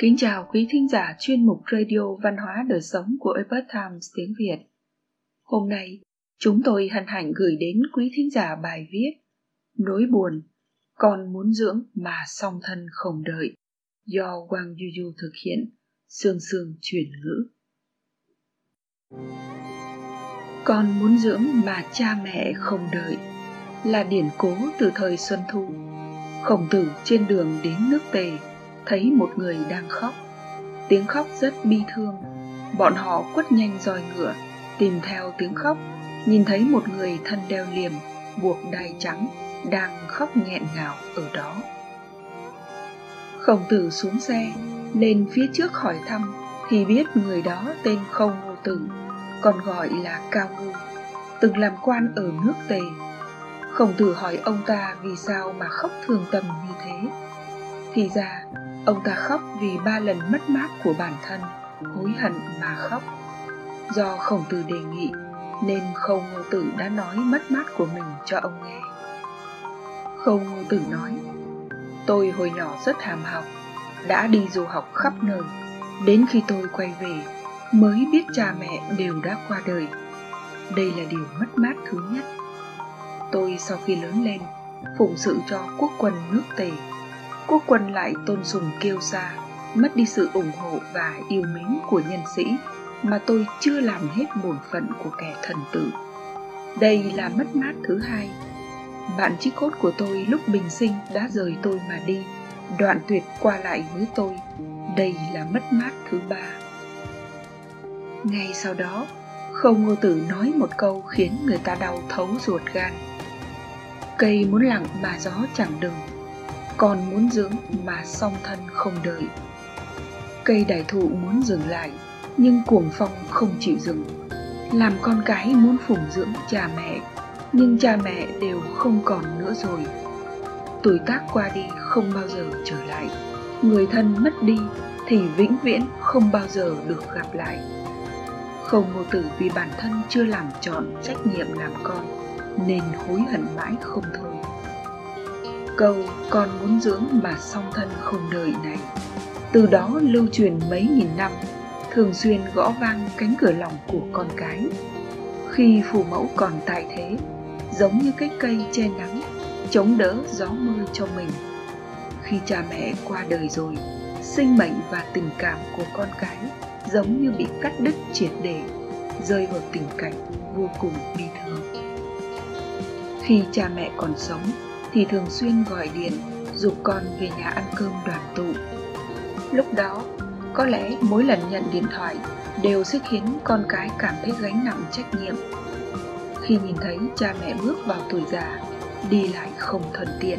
Kính chào quý thính giả chuyên mục Radio Văn hóa Đời Sống của Epoch Times tiếng Việt. Hôm nay, chúng tôi hân hạnh gửi đến quý thính giả bài viết Nỗi buồn, con muốn dưỡng mà song thân không đợi do Wang Yuyu thực hiện, sương sương chuyển ngữ. Con muốn dưỡng mà cha mẹ không đợi là điển cố từ thời Xuân Thu. Khổng tử trên đường đến nước Tề thấy một người đang khóc. Tiếng khóc rất bi thương. Bọn họ quất nhanh roi ngựa, tìm theo tiếng khóc, nhìn thấy một người thân đeo liềm, buộc đai trắng, đang khóc nghẹn ngào ở đó. Khổng tử xuống xe, lên phía trước hỏi thăm, thì biết người đó tên Khâu Ngô Tử, còn gọi là Cao Ngư, từng làm quan ở nước Tề. Khổng tử hỏi ông ta vì sao mà khóc thương tâm như thế. Thì ra, Ông ta khóc vì ba lần mất mát của bản thân, hối hận mà khóc. Do khổng tử đề nghị, nên khâu ngô tử đã nói mất mát của mình cho ông nghe. Khâu ngô tử nói, tôi hồi nhỏ rất hàm học, đã đi du học khắp nơi. Đến khi tôi quay về, mới biết cha mẹ đều đã qua đời. Đây là điều mất mát thứ nhất. Tôi sau khi lớn lên, phụng sự cho quốc quân nước Tề quốc quân lại tôn sùng kêu xa mất đi sự ủng hộ và yêu mến của nhân sĩ, mà tôi chưa làm hết bổn phận của kẻ thần tử. Đây là mất mát thứ hai. Bạn chí cốt của tôi lúc bình sinh đã rời tôi mà đi, đoạn tuyệt qua lại với tôi. Đây là mất mát thứ ba. Ngay sau đó, khâu ngô tử nói một câu khiến người ta đau thấu ruột gan. Cây muốn lặng mà gió chẳng đừng con muốn dưỡng mà song thân không đợi. Cây đại thụ muốn dừng lại, nhưng cuồng phong không chịu dừng. Làm con cái muốn phụng dưỡng cha mẹ, nhưng cha mẹ đều không còn nữa rồi. Tuổi tác qua đi không bao giờ trở lại. Người thân mất đi thì vĩnh viễn không bao giờ được gặp lại. Không ngô tử vì bản thân chưa làm trọn trách nhiệm làm con, nên hối hận mãi không thôi câu con muốn dưỡng mà song thân không đợi này. Từ đó lưu truyền mấy nghìn năm, thường xuyên gõ vang cánh cửa lòng của con cái. Khi phù mẫu còn tại thế, giống như cái cây che nắng, chống đỡ gió mưa cho mình. Khi cha mẹ qua đời rồi, sinh mệnh và tình cảm của con cái giống như bị cắt đứt triệt để, rơi vào tình cảnh vô cùng bi thương. Khi cha mẹ còn sống thì thường xuyên gọi điện dục con về nhà ăn cơm đoàn tụ. Lúc đó, có lẽ mỗi lần nhận điện thoại đều sẽ khiến con cái cảm thấy gánh nặng trách nhiệm. Khi nhìn thấy cha mẹ bước vào tuổi già, đi lại không thuận tiện,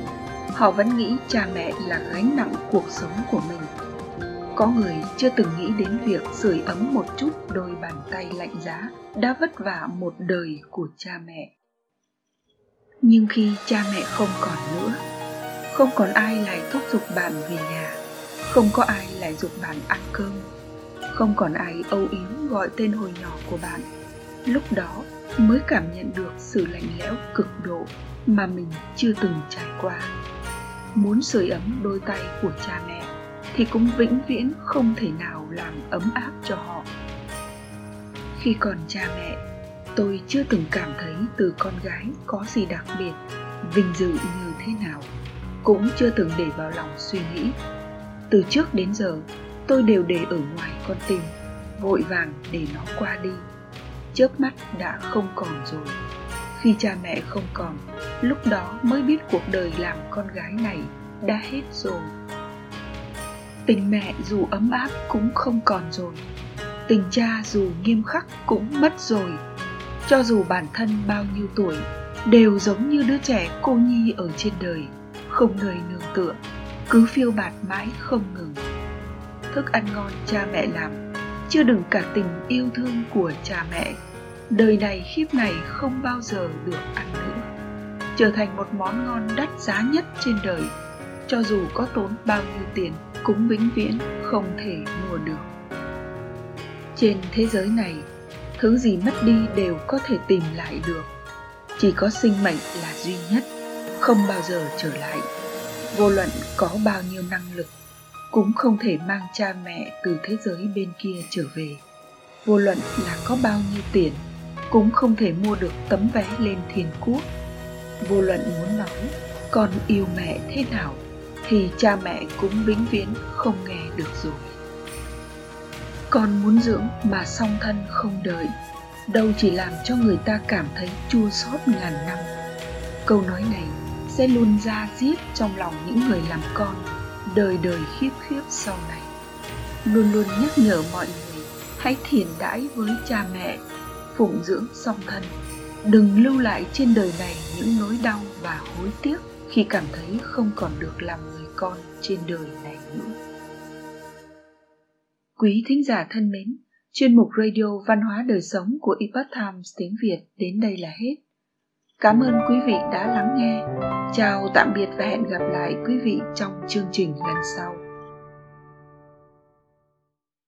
họ vẫn nghĩ cha mẹ là gánh nặng cuộc sống của mình. Có người chưa từng nghĩ đến việc sưởi ấm một chút đôi bàn tay lạnh giá đã vất vả một đời của cha mẹ nhưng khi cha mẹ không còn nữa, không còn ai lại thúc giục bạn về nhà, không có ai lại giục bạn ăn cơm, không còn ai âu yếm gọi tên hồi nhỏ của bạn, lúc đó mới cảm nhận được sự lạnh lẽo cực độ mà mình chưa từng trải qua. Muốn sưởi ấm đôi tay của cha mẹ thì cũng vĩnh viễn không thể nào làm ấm áp cho họ. Khi còn cha mẹ tôi chưa từng cảm thấy từ con gái có gì đặc biệt, vinh dự như thế nào, cũng chưa từng để vào lòng suy nghĩ. Từ trước đến giờ, tôi đều để ở ngoài con tim, vội vàng để nó qua đi. Chớp mắt đã không còn rồi. Khi cha mẹ không còn, lúc đó mới biết cuộc đời làm con gái này đã hết rồi. Tình mẹ dù ấm áp cũng không còn rồi. Tình cha dù nghiêm khắc cũng mất rồi cho dù bản thân bao nhiêu tuổi, đều giống như đứa trẻ cô nhi ở trên đời, không nơi nương tựa, cứ phiêu bạt mãi không ngừng. Thức ăn ngon cha mẹ làm, chưa đừng cả tình yêu thương của cha mẹ. Đời này khiếp này không bao giờ được ăn nữa. Trở thành một món ngon đắt giá nhất trên đời, cho dù có tốn bao nhiêu tiền cũng vĩnh viễn không thể mua được. Trên thế giới này thứ gì mất đi đều có thể tìm lại được. Chỉ có sinh mệnh là duy nhất, không bao giờ trở lại. Vô luận có bao nhiêu năng lực, cũng không thể mang cha mẹ từ thế giới bên kia trở về. Vô luận là có bao nhiêu tiền, cũng không thể mua được tấm vé lên thiên quốc. Vô luận muốn nói, con yêu mẹ thế nào? thì cha mẹ cũng vĩnh viễn không nghe được rồi con muốn dưỡng mà song thân không đợi. Đâu chỉ làm cho người ta cảm thấy chua xót ngàn năm. Câu nói này sẽ luôn ra giết trong lòng những người làm con, đời đời khiếp khiếp sau này. Luôn luôn nhắc nhở mọi người, hãy thiền đãi với cha mẹ, phụng dưỡng song thân. Đừng lưu lại trên đời này những nỗi đau và hối tiếc khi cảm thấy không còn được làm người con trên đời này nữa quý thính giả thân mến, chuyên mục radio văn hóa đời sống của epoch times tiếng việt đến đây là hết. Cảm ơn quý vị đã lắng nghe. Chào tạm biệt và hẹn gặp lại quý vị trong chương trình lần sau.